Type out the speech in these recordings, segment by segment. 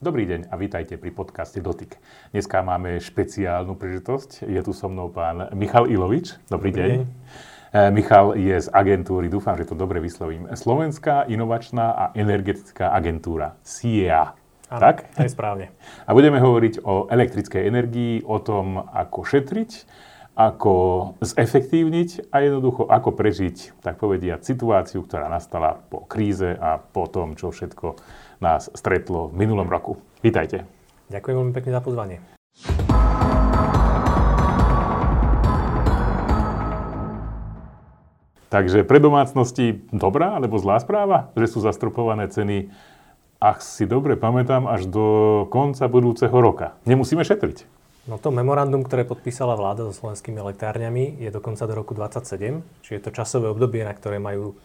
Dobrý deň a vítajte pri podcaste Dotyk. Dneska máme špeciálnu príležitosť. Je tu so mnou pán Michal Ilovič. Dobrý, Dobrý deň. deň. E, Michal je z agentúry, dúfam, že to dobre vyslovím, Slovenská inovačná a energetická agentúra, SIEA. Áno, tak? to je správne. A budeme hovoriť o elektrickej energii, o tom, ako šetriť, ako zefektívniť a jednoducho ako prežiť, tak povediať, situáciu, ktorá nastala po kríze a po tom, čo všetko nás stretlo v minulom roku. Vítajte. Ďakujem veľmi pekne za pozvanie. Takže pre domácnosti dobrá alebo zlá správa, že sú zastropované ceny, ak si dobre pamätám, až do konca budúceho roka. Nemusíme šetriť. No to memorandum, ktoré podpísala vláda so slovenskými elektrárňami, je dokonca do roku 2027, čiže je to časové obdobie, na ktoré majú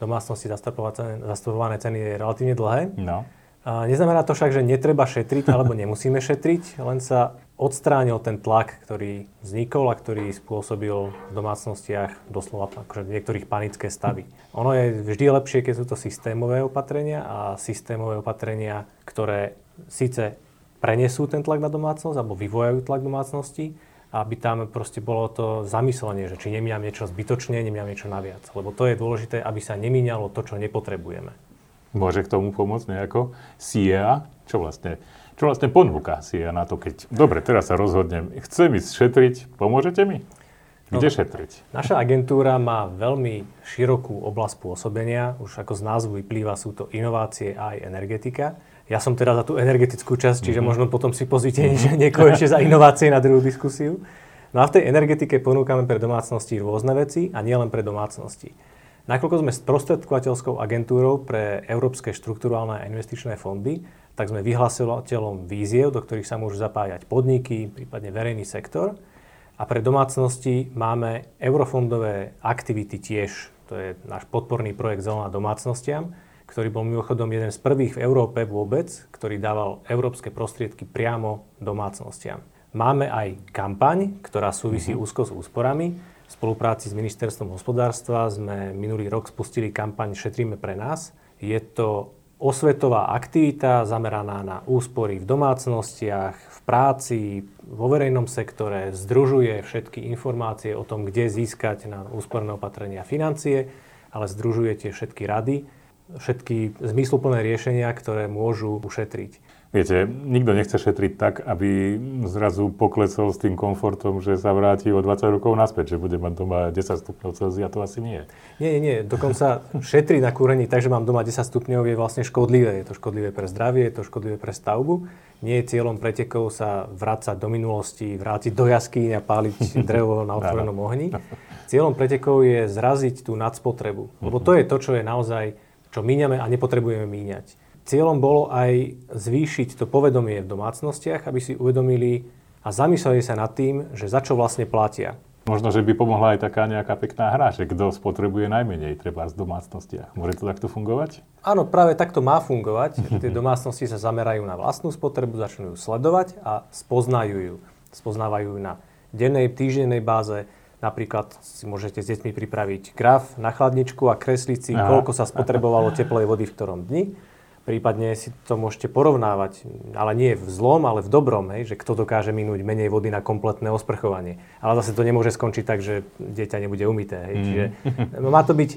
domácnosti zastropované ceny je relatívne dlhé. No. A neznamená to však, že netreba šetriť alebo nemusíme šetriť, len sa odstránil ten tlak, ktorý vznikol a ktorý spôsobil v domácnostiach doslova akože niektorých panické stavy. Ono je vždy lepšie, keď sú to systémové opatrenia a systémové opatrenia, ktoré síce prenesú ten tlak na domácnosť alebo vyvojajú tlak domácnosti, aby tam proste bolo to zamyslenie, že či nemínam niečo zbytočne, nemínam niečo naviac. Lebo to je dôležité, aby sa nemíňalo to, čo nepotrebujeme. Môže k tomu pomôcť nejako SIA? Čo vlastne, čo vlastne ponúka SIA na to, keď... Dobre, teraz sa rozhodnem, chcem ísť šetriť, pomôžete mi? Kde no, šetriť? Naša agentúra má veľmi širokú oblasť pôsobenia. Už ako z názvu vyplýva, sú to inovácie a aj energetika. Ja som teda za tú energetickú časť, čiže mm-hmm. možno potom si pozvíte mm-hmm. niekoho ešte za inovácie na druhú diskusiu. No a v tej energetike ponúkame pre domácnosti rôzne veci a nielen pre domácnosti. Nakoľko sme sprostredkovateľskou agentúrou pre európske štruktúrálne a investičné fondy, tak sme vyhlasovateľom víziev, do ktorých sa môžu zapájať podniky, prípadne verejný sektor. A pre domácnosti máme eurofondové aktivity tiež. To je náš podporný projekt Zelená domácnostiam, ktorý bol mimochodom jeden z prvých v Európe vôbec, ktorý dával európske prostriedky priamo domácnostiam. Máme aj kampaň, ktorá súvisí mm-hmm. úzko s úsporami. V spolupráci s Ministerstvom hospodárstva sme minulý rok spustili kampaň Šetríme pre nás. Je to osvetová aktivita zameraná na úspory v domácnostiach, v práci, vo verejnom sektore, združuje všetky informácie o tom, kde získať na úsporné opatrenia financie, ale združuje tie všetky rady všetky zmysluplné riešenia, ktoré môžu ušetriť. Viete, nikto nechce šetriť tak, aby zrazu poklesol s tým komfortom, že sa vráti o 20 rokov naspäť, že bude mať doma 10 stupňov Celzia, to asi nie. Nie, nie. Dokonca šetriť na kúrení tak, že mám doma 10 stupňov je vlastne škodlivé. Je to škodlivé pre zdravie, je to škodlivé pre stavbu. Nie je cieľom pretekov sa vrácať do minulosti, vrátiť do jaskýň a páliť drevo na otvorenom ohni. Cieľom pretekov je zraziť tú nadspotrebu. Lebo to je to, čo je naozaj čo míňame a nepotrebujeme míňať. Cieľom bolo aj zvýšiť to povedomie v domácnostiach, aby si uvedomili a zamysleli sa nad tým, že za čo vlastne platia. Možno, že by pomohla aj taká nejaká pekná hra, že kto spotrebuje najmenej, treba v domácnostiach. Môže to takto fungovať? Áno, práve takto má fungovať. Tie domácnosti sa zamerajú na vlastnú spotrebu, začnú ju sledovať a spoznajú ju. Spoznávajú ju na dennej, týždennej báze, Napríklad si môžete s deťmi pripraviť graf na chladničku a kresliť si, Aha. koľko sa spotrebovalo teplej vody v ktorom dni. Prípadne si to môžete porovnávať, ale nie v zlom, ale v dobrom, hej, že kto dokáže minúť menej vody na kompletné osprchovanie. Ale zase to nemôže skončiť tak, že dieťa nebude umité. Hej. Mm. Čiže má to byť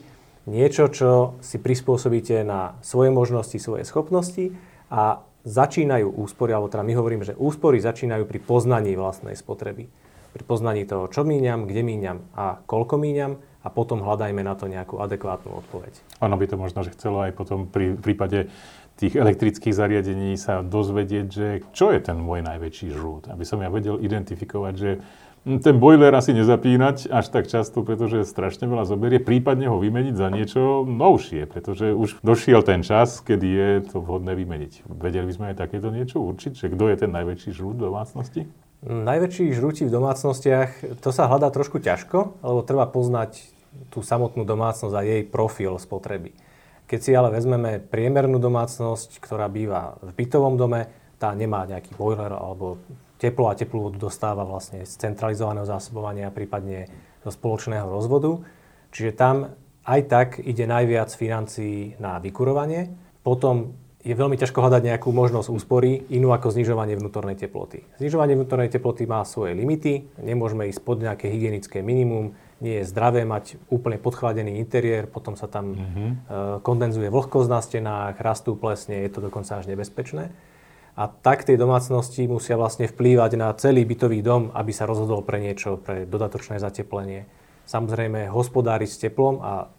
niečo, čo si prispôsobíte na svoje možnosti, svoje schopnosti a začínajú úspory, alebo teda my hovoríme, že úspory začínajú pri poznaní vlastnej spotreby pri poznaní toho, čo míňam, kde míňam a koľko míňam a potom hľadajme na to nejakú adekvátnu odpoveď. Ono by to možno, že chcelo aj potom pri prípade tých elektrických zariadení sa dozvedieť, že čo je ten môj najväčší žrút. Aby som ja vedel identifikovať, že ten boiler asi nezapínať až tak často, pretože strašne veľa zoberie, prípadne ho vymeniť za niečo novšie, pretože už došiel ten čas, kedy je to vhodné vymeniť. Vedeli by sme aj takéto niečo určiť, že kto je ten najväčší žrút domácnosti? Najväčší žrúti v domácnostiach, to sa hľadá trošku ťažko, lebo treba poznať tú samotnú domácnosť a jej profil spotreby. Keď si ale vezmeme priemernú domácnosť, ktorá býva v bytovom dome, tá nemá nejaký boiler alebo teplo a teplú vodu dostáva vlastne z centralizovaného zásobovania, prípadne zo spoločného rozvodu. Čiže tam aj tak ide najviac financií na vykurovanie. Potom je veľmi ťažko hľadať nejakú možnosť úspory inú ako znižovanie vnútornej teploty. Znižovanie vnútornej teploty má svoje limity, nemôžeme ísť pod nejaké hygienické minimum, nie je zdravé mať úplne podchladený interiér, potom sa tam mm-hmm. kondenzuje vlhkosť na stenách, rastú plesne, je to dokonca až nebezpečné. A tak tej domácnosti musia vlastne vplývať na celý bytový dom, aby sa rozhodol pre niečo, pre dodatočné zateplenie. Samozrejme hospodáriť s teplom a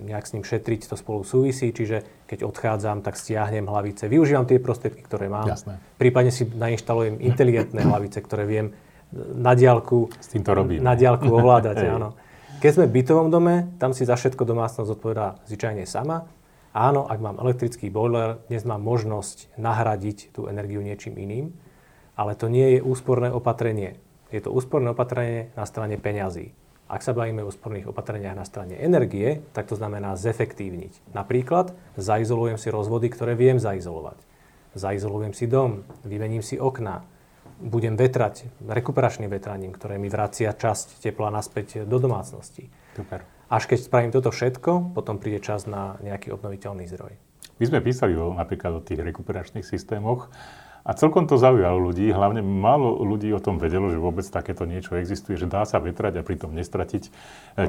nejak s ním šetriť, to spolu súvisí, čiže keď odchádzam, tak stiahnem hlavice, využívam tie prostriedky, ktoré mám. Jasné. Prípadne si nainštalujem inteligentné hlavice, ktoré viem na diálku, s týmto robím. Na diálku ovládať, áno. Keď sme v bytovom dome, tam si za všetko domácnosť odpovedá zvyčajne sama. Áno, ak mám elektrický boiler, dnes mám možnosť nahradiť tú energiu niečím iným, ale to nie je úsporné opatrenie. Je to úsporné opatrenie na strane peňazí. Ak sa bavíme o úsporných opatreniach na strane energie, tak to znamená zefektívniť. Napríklad zaizolujem si rozvody, ktoré viem zaizolovať. Zaizolujem si dom, vymením si okna, budem vetrať rekuperačným vetraním, ktoré mi vracia časť tepla naspäť do domácnosti. Super. Až keď spravím toto všetko, potom príde čas na nejaký obnoviteľný zdroj. My sme písali o, napríklad o tých rekuperačných systémoch a celkom to zaujalo ľudí, hlavne málo ľudí o tom vedelo, že vôbec takéto niečo existuje, že dá sa vetrať a pritom nestratiť e,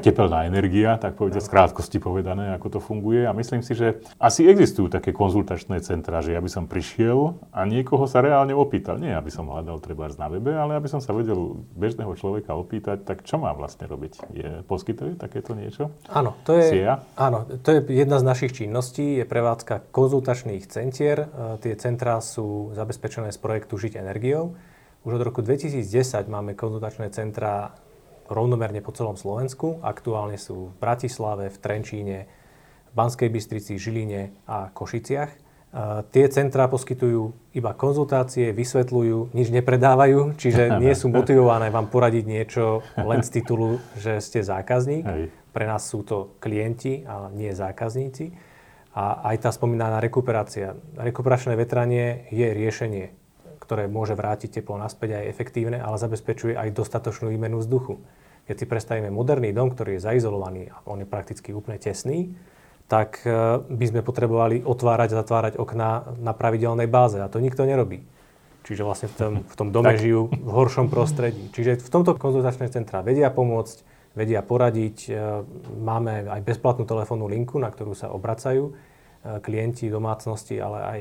tepelná energia, tak povedať, z krátkosti povedané, ako to funguje. A myslím si, že asi existujú také konzultačné centra, že ja by som prišiel a niekoho sa reálne opýtal. Nie, aby som hľadal treba na webe, ale aby som sa vedel bežného človeka opýtať, tak čo mám vlastne robiť? Je, poskytuje takéto niečo? Áno, to je, áno, to je jedna z našich činností, je prevádzka konzultačných centier. E, tie centrá sú zabezpečené zabezpečené z projektu Žiť energiou. Už od roku 2010 máme konzultačné centra rovnomerne po celom Slovensku. Aktuálne sú v Bratislave, v Trenčíne, v Banskej Bystrici, Žiline a Košiciach. Tie centrá poskytujú iba konzultácie, vysvetľujú, nič nepredávajú, čiže nie sú motivované vám poradiť niečo len z titulu, že ste zákazník. Pre nás sú to klienti a nie zákazníci. A aj tá spomínaná rekuperácia. Rekuperačné vetranie je riešenie, ktoré môže vrátiť teplo naspäť a je efektívne, ale zabezpečuje aj dostatočnú výmenu vzduchu. Keď si predstavíme moderný dom, ktorý je zaizolovaný a on je prakticky úplne tesný, tak e, by sme potrebovali otvárať a zatvárať okná na pravidelnej báze a to nikto nerobí. Čiže vlastne v tom, v tom dome žijú v horšom prostredí. Čiže v tomto konzultačné centra vedia pomôcť, vedia poradiť. E, máme aj bezplatnú telefónnu linku, na ktorú sa obracajú e, klienti domácnosti, ale aj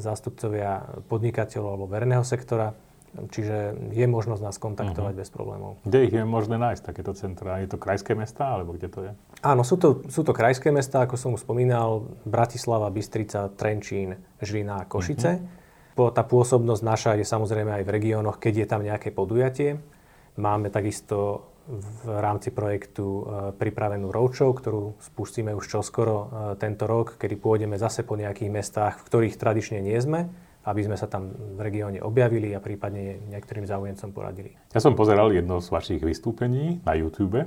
zástupcovia podnikateľov alebo verejného sektora. Čiže je možnosť nás kontaktovať uh-huh. bez problémov. Kde ich je možné nájsť, takéto centra? Je to krajské mesta, alebo kde to je? Áno, sú to, sú to krajské mesta, ako som už spomínal, Bratislava, Bystrica, Trenčín, Žilina a Košice. Uh-huh. Tá pôsobnosť naša je samozrejme aj v regiónoch, keď je tam nejaké podujatie. Máme takisto v rámci projektu e, pripravenú roadshow, ktorú spustíme už čoskoro e, tento rok, kedy pôjdeme zase po nejakých mestách, v ktorých tradične nie sme, aby sme sa tam v regióne objavili a prípadne niektorým záujemcom poradili. Ja som pozeral jedno z vašich vystúpení na YouTube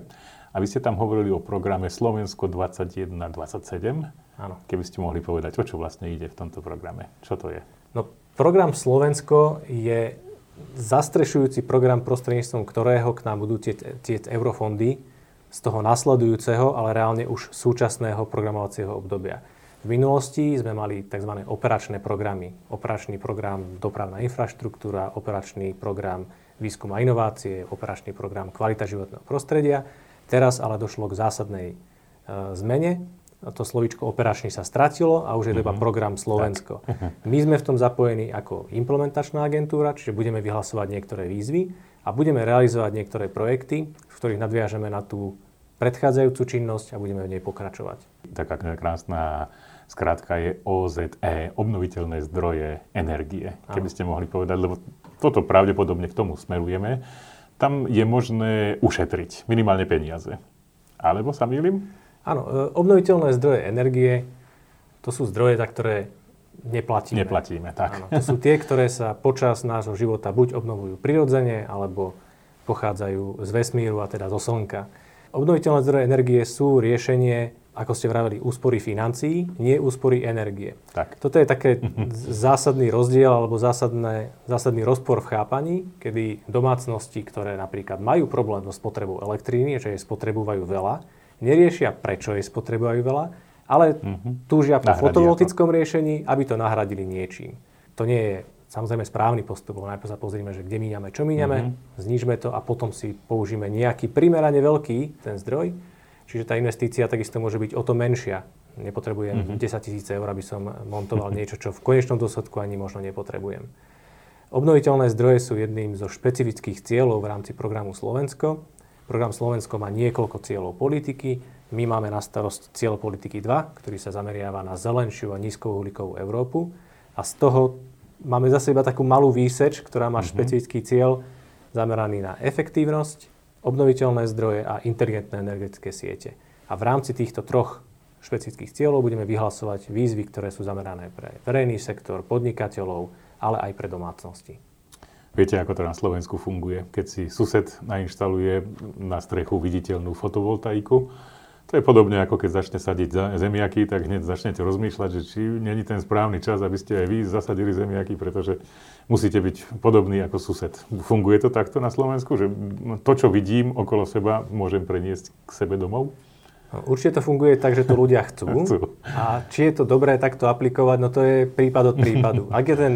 a vy ste tam hovorili o programe Slovensko 21-27. Áno. Keby ste mohli povedať, o čo vlastne ide v tomto programe? Čo to je? No, program Slovensko je zastrešujúci program, prostredníctvom ktorého k nám budú tie, tie eurofondy z toho nasledujúceho, ale reálne už súčasného programovacieho obdobia. V minulosti sme mali tzv. operačné programy. Operačný program dopravná infraštruktúra, operačný program výskum a inovácie, operačný program kvalita životného prostredia. Teraz ale došlo k zásadnej e, zmene to slovíčko operačný sa stratilo a už je to iba mhm. program Slovensko. Tak. Mhm. My sme v tom zapojení ako implementačná agentúra, čiže budeme vyhlasovať niektoré výzvy a budeme realizovať niektoré projekty, v ktorých nadviažeme na tú predchádzajúcu činnosť a budeme v nej pokračovať. Taká krásna skrátka je OZE, obnoviteľné zdroje energie. Keby ste mohli povedať, lebo toto pravdepodobne k tomu smerujeme, tam je možné ušetriť minimálne peniaze. Alebo sa milím? Áno, e, obnoviteľné zdroje energie, to sú zdroje, za ktoré neplatíme. Neplatíme, tak. Áno, to sú tie, ktoré sa počas nášho života buď obnovujú prirodzene, alebo pochádzajú z vesmíru, a teda zo Slnka. Obnoviteľné zdroje energie sú riešenie, ako ste vraveli, úspory financií, nie úspory energie. Tak. Toto je také zásadný rozdiel alebo zásadné, zásadný rozpor v chápaní, kedy domácnosti, ktoré napríklad majú problém so spotrebou elektríny, že jej spotrebujú veľa, neriešia, prečo jej spotrebujú veľa, ale uh-huh. túžia po fotovoltickom riešení, aby to nahradili niečím. To nie je samozrejme správny postup, najprv sa pozrieme, že kde míňame, čo míňame, uh-huh. znižme to a potom si použijeme nejaký primerane veľký ten zdroj. Čiže tá investícia takisto môže byť o to menšia. Nepotrebujem uh-huh. 10 tisíc eur, aby som montoval niečo, čo v konečnom dôsledku ani možno nepotrebujem. Obnoviteľné zdroje sú jedným zo špecifických cieľov v rámci programu Slovensko. Program Slovensko má niekoľko cieľov politiky. My máme na starosť cieľ politiky 2, ktorý sa zameriava na zelenšiu a nízkouhlíkovú Európu. A z toho máme zase iba takú malú výseč, ktorá má mm-hmm. špecifický cieľ zameraný na efektívnosť, obnoviteľné zdroje a inteligentné energetické siete. A v rámci týchto troch špecifických cieľov budeme vyhlasovať výzvy, ktoré sú zamerané pre verejný sektor, podnikateľov, ale aj pre domácnosti. Viete, ako to na Slovensku funguje? Keď si sused nainštaluje na strechu viditeľnú fotovoltaiku, to je podobne ako keď začne sadiť zemiaky, tak hneď začnete rozmýšľať, že či není ten správny čas, aby ste aj vy zasadili zemiaky, pretože musíte byť podobný ako sused. Funguje to takto na Slovensku, že to, čo vidím okolo seba, môžem preniesť k sebe domov? No, určite to funguje tak, že to ľudia chcú. chcú. A či je to dobré takto aplikovať, no to je prípad od prípadu. Ak je ten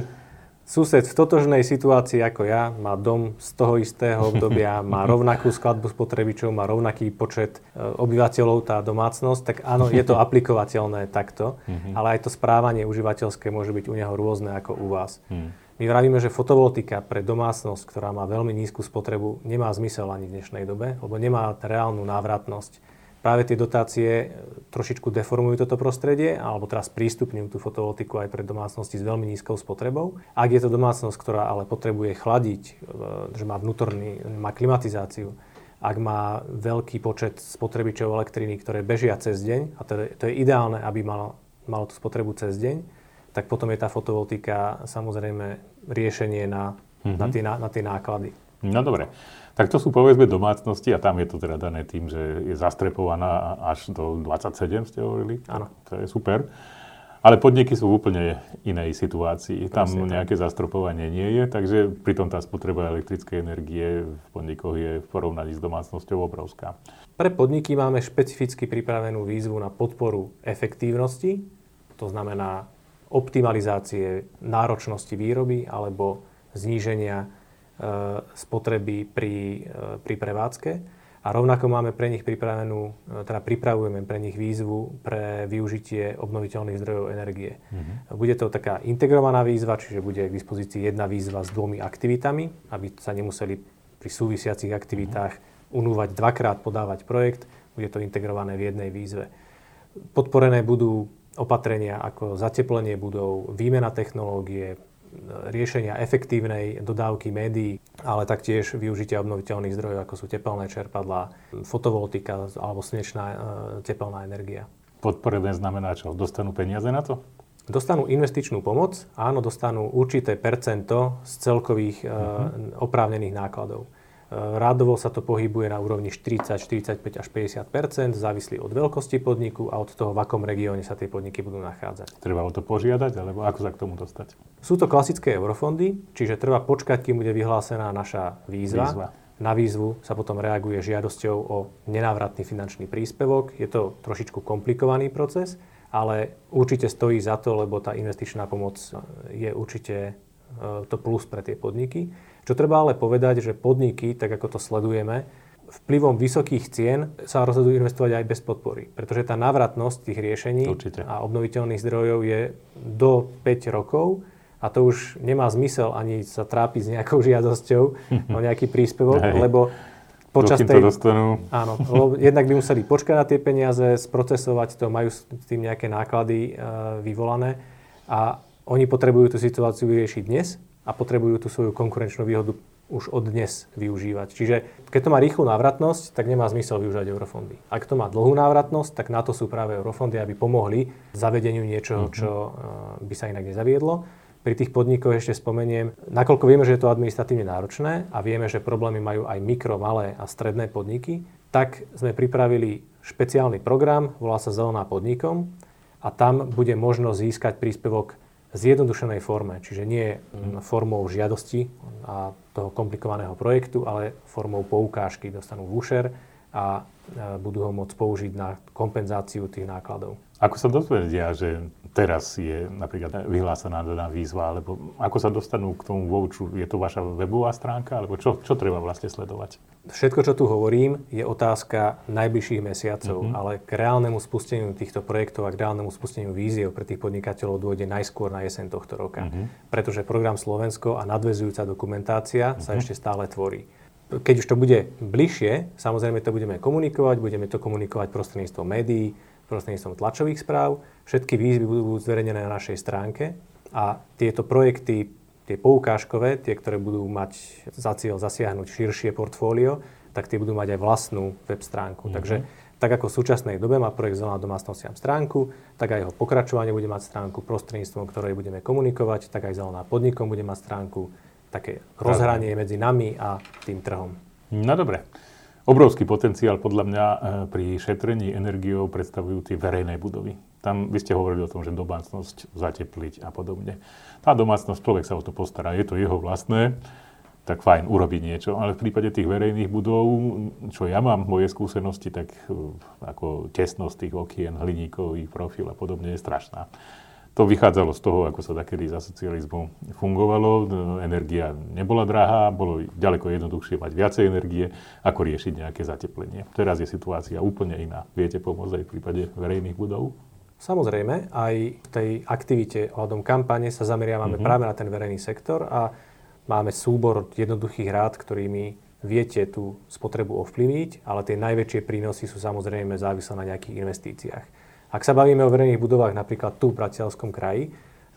sused v totožnej situácii ako ja, má dom z toho istého obdobia, má rovnakú skladbu spotrebičov, má rovnaký počet e, obyvateľov tá domácnosť, tak áno, je to aplikovateľné takto, mhm. ale aj to správanie užívateľské môže byť u neho rôzne ako u vás. Mhm. My vravíme, že fotovoltika pre domácnosť, ktorá má veľmi nízku spotrebu, nemá zmysel ani v dnešnej dobe, lebo nemá reálnu návratnosť práve tie dotácie e, trošičku deformujú toto prostredie, alebo teraz prístupňujú tú fotovoltiku aj pre domácnosti s veľmi nízkou spotrebou. Ak je to domácnosť, ktorá ale potrebuje chladiť, e, že má vnútorný, má klimatizáciu, ak má veľký počet spotrebičov elektriny, ktoré bežia cez deň, a to je, to je ideálne, aby malo, malo tú spotrebu cez deň, tak potom je tá fotovoltika samozrejme riešenie na, mm-hmm. na, tie, na, na tie náklady. No dobre. Tak to sú povedzme domácnosti a tam je to teda dané tým, že je zastrepovaná až do 27, ste hovorili. Áno. To je super. Ale podniky sú v úplne inej situácii. Tam Presne, nejaké tak. zastropovanie nie je, takže pritom tá spotreba elektrickej energie v podnikoch je v porovnaní s domácnosťou obrovská. Pre podniky máme špecificky pripravenú výzvu na podporu efektívnosti, to znamená optimalizácie náročnosti výroby alebo zníženia spotreby pri, e, pri prevádzke. A rovnako máme pre nich pripravenú, e, teda pripravujeme pre nich výzvu pre využitie obnoviteľných zdrojov energie. Mm-hmm. Bude to taká integrovaná výzva, čiže bude k dispozícii jedna výzva s dvomi aktivitami, aby sa nemuseli pri súvisiacich aktivitách mm-hmm. unúvať dvakrát podávať projekt. Bude to integrované v jednej výzve. Podporené budú opatrenia ako zateplenie budov, výmena technológie, riešenia efektívnej dodávky médií, ale taktiež využitia obnoviteľných zdrojov, ako sú tepelné čerpadlá, fotovoltika alebo slnečná e, tepelná energia. Podporené znamená čo? Dostanú peniaze na to? Dostanú investičnú pomoc, áno, dostanú určité percento z celkových uh-huh. oprávnených nákladov. Rádovo sa to pohybuje na úrovni 40, 45 až 50% závislí od veľkosti podniku a od toho, v akom regióne sa tie podniky budú nachádzať. Treba o to požiadať, alebo ako sa k tomu dostať? Sú to klasické eurofondy, čiže treba počkať, kým bude vyhlásená naša výzva. výzva. Na výzvu sa potom reaguje žiadosťou o nenávratný finančný príspevok. Je to trošičku komplikovaný proces, ale určite stojí za to, lebo tá investičná pomoc je určite e, to plus pre tie podniky. Čo treba ale povedať, že podniky, tak ako to sledujeme, vplyvom vysokých cien sa rozhodujú investovať aj bez podpory. Pretože tá návratnosť tých riešení Určite. a obnoviteľných zdrojov je do 5 rokov a to už nemá zmysel ani sa trápiť s nejakou žiadosťou o nejaký príspevok, Hej. lebo počas tej... dostanú. Áno, lebo jednak by museli počkať na tie peniaze, sprocesovať to, majú s tým nejaké náklady e, vyvolané a oni potrebujú tú situáciu vyriešiť dnes a potrebujú tú svoju konkurenčnú výhodu už od dnes využívať. Čiže keď to má rýchlu návratnosť, tak nemá zmysel využívať eurofondy. Ak to má dlhú návratnosť, tak na to sú práve eurofondy, aby pomohli zavedeniu niečoho, mhm. čo eh, by sa inak nezaviedlo. Pri tých podnikoch ešte spomeniem, nakoľko vieme, že je to administratívne náročné a vieme, že problémy majú aj mikro, malé a stredné podniky, tak sme pripravili špeciálny program, volá sa Zelená podnikom a tam bude možnosť získať príspevok zjednodušenej forme, čiže nie mm, formou žiadosti a toho komplikovaného projektu, ale formou poukážky. Dostanú voucher a budú ho môcť použiť na kompenzáciu tých nákladov. Ako sa dozvedia, že teraz je napríklad vyhlásená daná výzva, alebo ako sa dostanú k tomu vouchu? Je to vaša webová stránka, alebo čo, čo treba vlastne sledovať? Všetko, čo tu hovorím, je otázka najbližších mesiacov, mm-hmm. ale k reálnemu spusteniu týchto projektov a k reálnemu spusteniu víziev pre tých podnikateľov dôjde najskôr na jeseň tohto roka. Mm-hmm. Pretože program Slovensko a nadvezujúca dokumentácia mm-hmm. sa ešte stále tvorí. Keď už to bude bližšie, samozrejme to budeme komunikovať, budeme to komunikovať prostredníctvom médií, prostredníctvom tlačových správ. Všetky výzvy budú zverejnené na našej stránke a tieto projekty, tie poukážkové, tie, ktoré budú mať za cieľ zasiahnuť širšie portfólio, tak tie budú mať aj vlastnú web stránku. Mm-hmm. Takže tak ako v súčasnej dobe má projekt Zelená domácnostiam stránku, tak aj jeho pokračovanie bude mať stránku prostredníctvom, ktorej budeme komunikovať, tak aj Zelená podnikom bude mať stránku, také rozhranie medzi nami a tým trhom. No dobre. Obrovský potenciál podľa mňa eh, pri šetrení energiou predstavujú tie verejné budovy. Tam vy ste hovorili o tom, že domácnosť zatepliť a podobne. Tá domácnosť, človek sa o to postará, je to jeho vlastné, tak fajn, urobiť niečo. Ale v prípade tých verejných budov, čo ja mám moje skúsenosti, tak eh, ako tesnosť tých okien, hliníkový profil a podobne je strašná. To vychádzalo z toho, ako sa takedy za socializmu fungovalo. Energia nebola drahá, bolo ďaleko jednoduchšie mať viacej energie, ako riešiť nejaké zateplenie. Teraz je situácia úplne iná. Viete pomôcť aj v prípade verejných budov? Samozrejme, aj v tej aktivite ohľadom kampane sa zameriavame mm-hmm. práve na ten verejný sektor a máme súbor jednoduchých rád, ktorými viete tú spotrebu ovplyvniť, ale tie najväčšie prínosy sú samozrejme závislé na nejakých investíciách. Ak sa bavíme o verejných budovách napríklad tu v Bratislavskom kraji,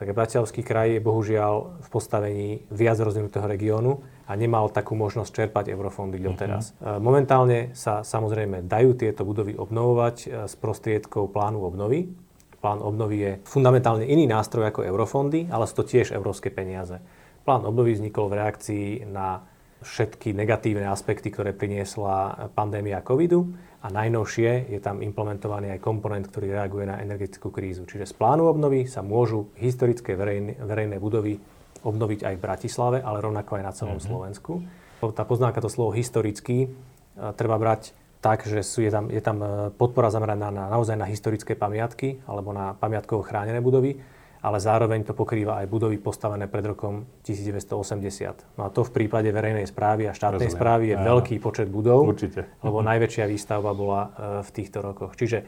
tak Bratislavský kraj je bohužiaľ v postavení viac rozvinutého regiónu a nemal takú možnosť čerpať eurofondy doteraz. Uh-huh. Momentálne sa samozrejme dajú tieto budovy obnovovať e, s prostriedkou plánu obnovy. Plán obnovy je fundamentálne iný nástroj ako eurofondy, ale sú to tiež európske peniaze. Plán obnovy vznikol v reakcii na všetky negatívne aspekty, ktoré priniesla pandémia covidu a najnovšie je tam implementovaný aj komponent, ktorý reaguje na energetickú krízu. Čiže z plánu obnovy sa môžu historické verejné, verejné budovy obnoviť aj v Bratislave, ale rovnako aj na celom mm-hmm. Slovensku. Tá poznámka, to slovo historický, treba brať tak, že sú, je, tam, je tam e, podpora zameraná na, naozaj na historické pamiatky alebo na pamiatkovo chránené budovy ale zároveň to pokrýva aj budovy postavené pred rokom 1980. No a to v prípade verejnej správy a štátnej Rozumiem. správy je Áno. veľký počet budov, Určite. lebo najväčšia výstavba bola e, v týchto rokoch. Čiže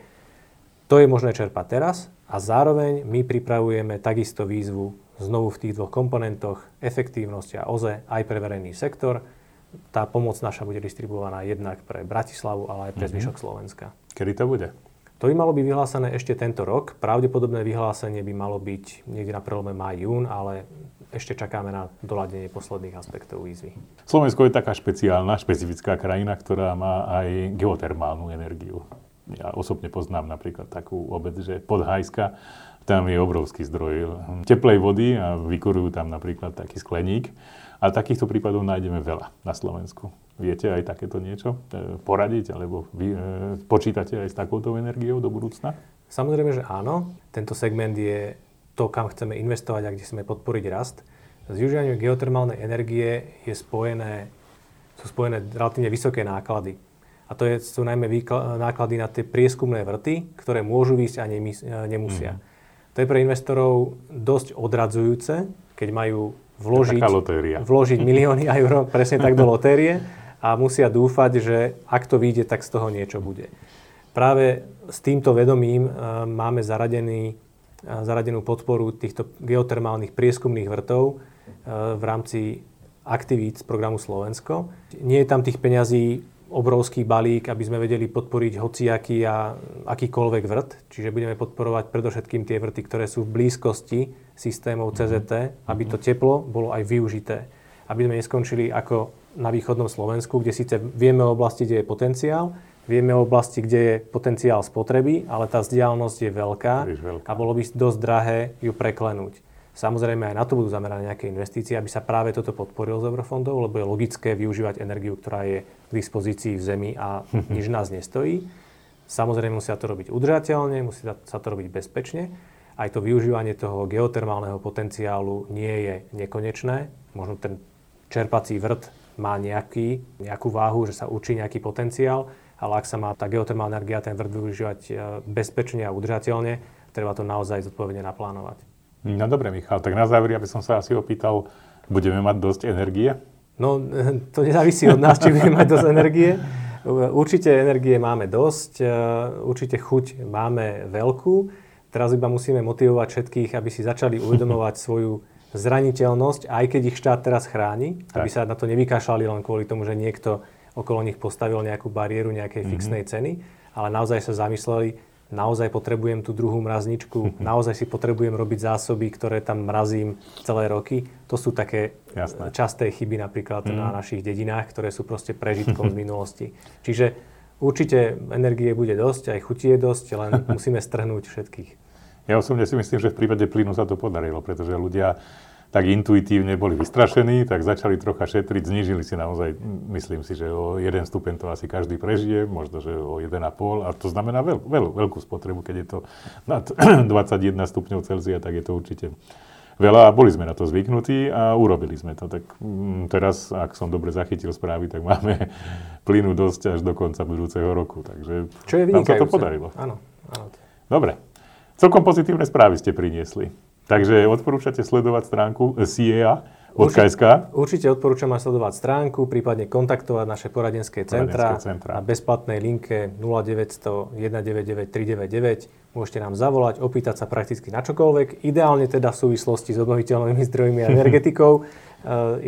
to je možné čerpať teraz a zároveň my pripravujeme takisto výzvu znovu v tých dvoch komponentoch, efektívnosť a OZE aj pre verejný sektor. Tá pomoc naša bude distribuovaná jednak pre Bratislavu, ale aj pre uh-huh. zvyšok Slovenska. Kedy to bude? To by malo byť vyhlásené ešte tento rok. Pravdepodobné vyhlásenie by malo byť niekde na prelome maj-jún, ale ešte čakáme na doladenie posledných aspektov výzvy. Slovensko je taká špeciálna, špecifická krajina, ktorá má aj geotermálnu energiu. Ja osobne poznám napríklad takú obec, že Podhajska, tam je obrovský zdroj teplej vody a vykurujú tam napríklad taký skleník. A takýchto prípadov nájdeme veľa na Slovensku. Viete aj takéto niečo e, poradiť, alebo vy e, počítate aj s takouto energiou do budúcna? Samozrejme, že áno. Tento segment je to, kam chceme investovať a kde chceme podporiť rast. S využívaním geotermálnej energie je spojené, sú spojené relatívne vysoké náklady. A to je, sú najmä výkl- náklady na tie prieskumné vrty, ktoré môžu výjsť a nemis- nemusia. Mm. To je pre investorov dosť odradzujúce, keď majú vložiť, vložiť milióny eur presne tak do lotérie a musia dúfať, že ak to vyjde, tak z toho niečo bude. Práve s týmto vedomím e, máme zaradený, e, zaradenú podporu týchto geotermálnych prieskumných vrtov e, v rámci aktivít z programu Slovensko. Nie je tam tých peňazí obrovský balík, aby sme vedeli podporiť hociaký a akýkoľvek vrt. Čiže budeme podporovať predovšetkým tie vrty, ktoré sú v blízkosti systémov CZT, aby to teplo bolo aj využité. Aby sme neskončili ako na východnom Slovensku, kde síce vieme o oblasti, kde je potenciál, vieme o oblasti, kde je potenciál spotreby, ale tá vzdialenosť je veľká a bolo by dosť drahé ju preklenúť. Samozrejme aj na to budú zamerané nejaké investície, aby sa práve toto podporilo z eurofondov, lebo je logické využívať energiu, ktorá je k dispozícii v zemi a nič nás nestojí. Samozrejme musia to robiť udržateľne, musí sa to robiť bezpečne. Aj to využívanie toho geotermálneho potenciálu nie je nekonečné. Možno ten čerpací vrt má nejaký, nejakú váhu, že sa učí nejaký potenciál, ale ak sa má tá geotermálna energia, ten vrd využívať e, bezpečne a udržateľne, treba to naozaj zodpovedne naplánovať. No dobre, Michal, tak na záver, aby som sa asi opýtal, budeme mať dosť energie? No, to nezávisí od nás, či budeme mať dosť energie. Určite energie máme dosť, e, určite chuť máme veľkú. Teraz iba musíme motivovať všetkých, aby si začali uvedomovať svoju zraniteľnosť, aj keď ich štát teraz chráni, tak. aby sa na to nevykašľali len kvôli tomu, že niekto okolo nich postavil nejakú bariéru nejakej mm-hmm. fixnej ceny, ale naozaj sa zamysleli, naozaj potrebujem tú druhú mrazničku, naozaj si potrebujem robiť zásoby, ktoré tam mrazím celé roky. To sú také Jasné. časté chyby napríklad mm. na našich dedinách, ktoré sú proste prežitkom z minulosti. Čiže určite energie bude dosť, aj chuti je dosť, len musíme strhnúť všetkých. Ja osobne si myslím, že v prípade plynu sa to podarilo, pretože ľudia tak intuitívne boli vystrašení, tak začali trocha šetriť, znížili si naozaj, myslím si, že o jeden stupeň to asi každý prežije, možno, že o 1,5 a to znamená veľ, veľ, veľkú spotrebu, keď je to nad 21 stupňov Celzia, tak je to určite veľa a boli sme na to zvyknutí a urobili sme to. Tak mm, teraz, ak som dobre zachytil správy, tak máme plynu dosť až do konca budúceho roku, takže Čo je tam sa to podarilo. Áno, áno. Dobre, Celkom pozitívne správy ste priniesli. Takže odporúčate sledovať stránku SIEA. Určite, určite odporúčam aj sledovať stránku, prípadne kontaktovať naše poradenské centra, centra. na bezplatnej linke 0900 199 399. Môžete nám zavolať, opýtať sa prakticky na čokoľvek. Ideálne teda v súvislosti s obnoviteľnými zdrojmi a energetikou. E,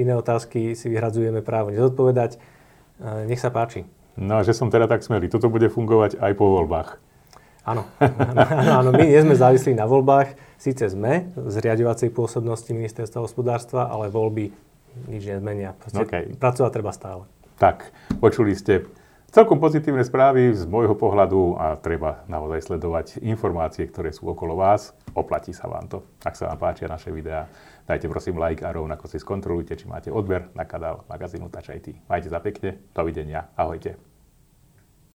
iné otázky si vyhradzujeme právo nezodpovedať. E, nech sa páči. No a že som teda tak smelý. Toto bude fungovať aj po voľbách. Áno, áno, my nie sme závislí na voľbách. Síce sme z riadovacej pôsobnosti ministerstva hospodárstva, ale voľby nič nezmenia. okay. Pracovať treba stále. Tak, počuli ste celkom pozitívne správy z môjho pohľadu a treba naozaj sledovať informácie, ktoré sú okolo vás. Oplatí sa vám to. Ak sa vám páčia naše videá, dajte prosím like a rovnako si skontrolujte, či máte odber na kanál magazínu Touch IT. Majte sa pekne, dovidenia, ahojte.